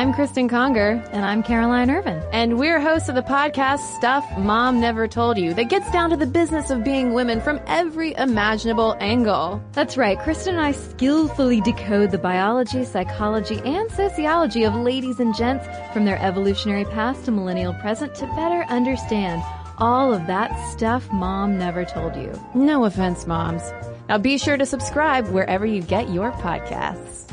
I'm Kristen Conger. And I'm Caroline Ervin. And we're hosts of the podcast Stuff Mom Never Told You that gets down to the business of being women from every imaginable angle. That's right. Kristen and I skillfully decode the biology, psychology, and sociology of ladies and gents from their evolutionary past to millennial present to better understand all of that stuff mom never told you. No offense, moms. Now be sure to subscribe wherever you get your podcasts.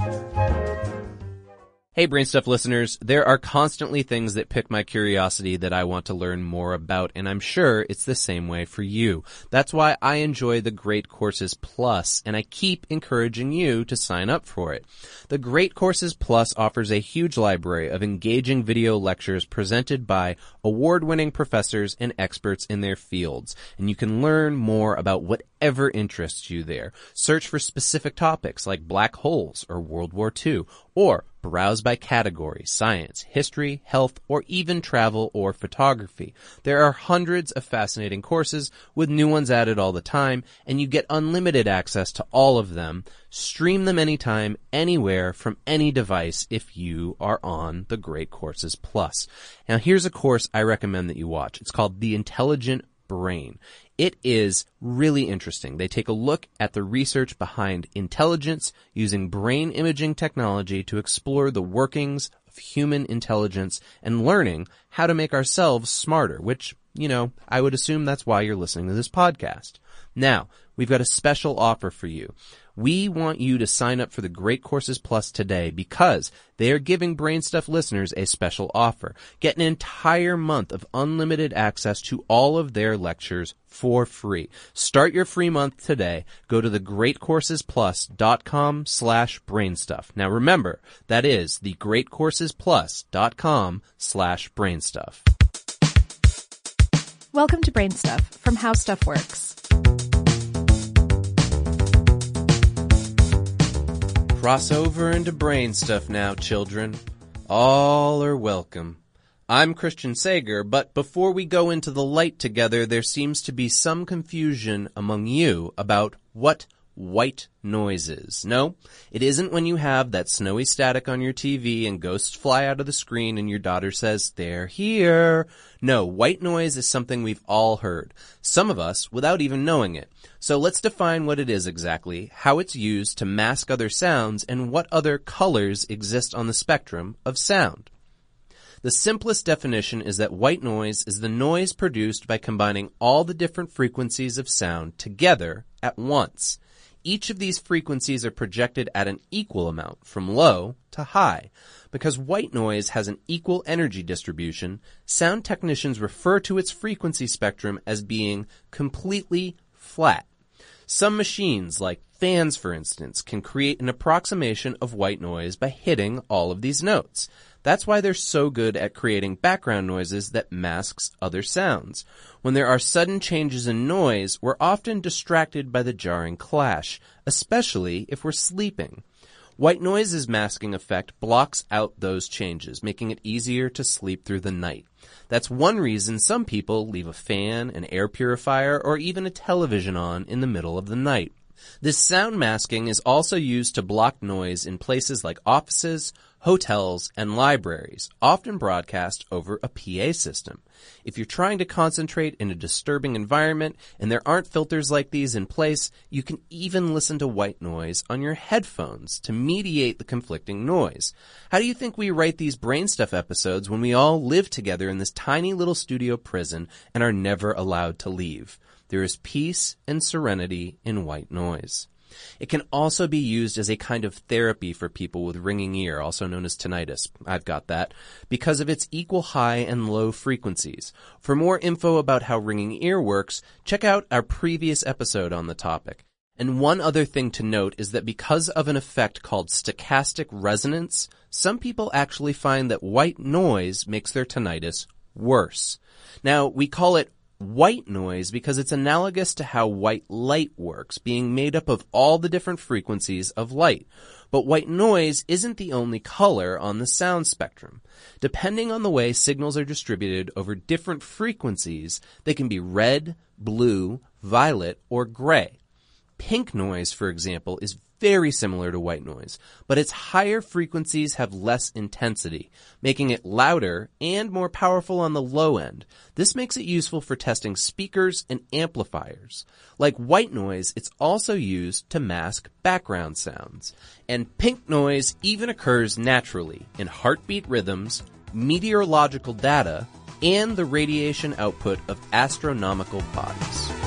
Hey Brainstuff listeners, there are constantly things that pick my curiosity that I want to learn more about, and I'm sure it's the same way for you. That's why I enjoy the Great Courses Plus, and I keep encouraging you to sign up for it. The Great Courses Plus offers a huge library of engaging video lectures presented by award-winning professors and experts in their fields, and you can learn more about whatever interests you there. Search for specific topics like black holes or World War II, or browse by category, science, history, health, or even travel or photography. There are hundreds of fascinating courses with new ones added all the time, and you get unlimited access to all of them. Stream them anytime, anywhere, from any device if you are on the Great Courses Plus. Now here's a course I recommend that you watch. It's called The Intelligent brain. It is really interesting. They take a look at the research behind intelligence using brain imaging technology to explore the workings of human intelligence and learning how to make ourselves smarter, which, you know, I would assume that's why you're listening to this podcast. Now, we've got a special offer for you. We want you to sign up for the Great Courses Plus today because they are giving Brainstuff listeners a special offer. Get an entire month of unlimited access to all of their lectures for free. Start your free month today. Go to thegreatcoursesplus.com slash brainstuff. Now remember, that is thegreatcoursesplus.com slash brainstuff. Welcome to Brainstuff from How Stuff Works. Cross over into brain stuff now, children. All are welcome. I'm Christian Sager, but before we go into the light together, there seems to be some confusion among you about what white noises. No, it isn't when you have that snowy static on your TV and ghosts fly out of the screen and your daughter says, they're here. No, white noise is something we've all heard. Some of us without even knowing it. So let's define what it is exactly, how it's used to mask other sounds, and what other colors exist on the spectrum of sound. The simplest definition is that white noise is the noise produced by combining all the different frequencies of sound together at once. Each of these frequencies are projected at an equal amount, from low to high. Because white noise has an equal energy distribution, sound technicians refer to its frequency spectrum as being completely flat. Some machines, like fans for instance, can create an approximation of white noise by hitting all of these notes. That's why they're so good at creating background noises that masks other sounds. When there are sudden changes in noise, we're often distracted by the jarring clash, especially if we're sleeping. White noise's masking effect blocks out those changes, making it easier to sleep through the night. That's one reason some people leave a fan, an air purifier, or even a television on in the middle of the night. This sound masking is also used to block noise in places like offices, hotels, and libraries, often broadcast over a PA system. If you're trying to concentrate in a disturbing environment and there aren't filters like these in place, you can even listen to white noise on your headphones to mediate the conflicting noise. How do you think we write these brain stuff episodes when we all live together in this tiny little studio prison and are never allowed to leave? There is peace and serenity in white noise. It can also be used as a kind of therapy for people with ringing ear, also known as tinnitus. I've got that. Because of its equal high and low frequencies. For more info about how ringing ear works, check out our previous episode on the topic. And one other thing to note is that because of an effect called stochastic resonance, some people actually find that white noise makes their tinnitus worse. Now, we call it white noise because it's analogous to how white light works, being made up of all the different frequencies of light. But white noise isn't the only color on the sound spectrum. Depending on the way signals are distributed over different frequencies, they can be red, blue, violet, or gray. Pink noise, for example, is very similar to white noise, but its higher frequencies have less intensity, making it louder and more powerful on the low end. This makes it useful for testing speakers and amplifiers. Like white noise, it's also used to mask background sounds. And pink noise even occurs naturally in heartbeat rhythms, meteorological data, and the radiation output of astronomical bodies.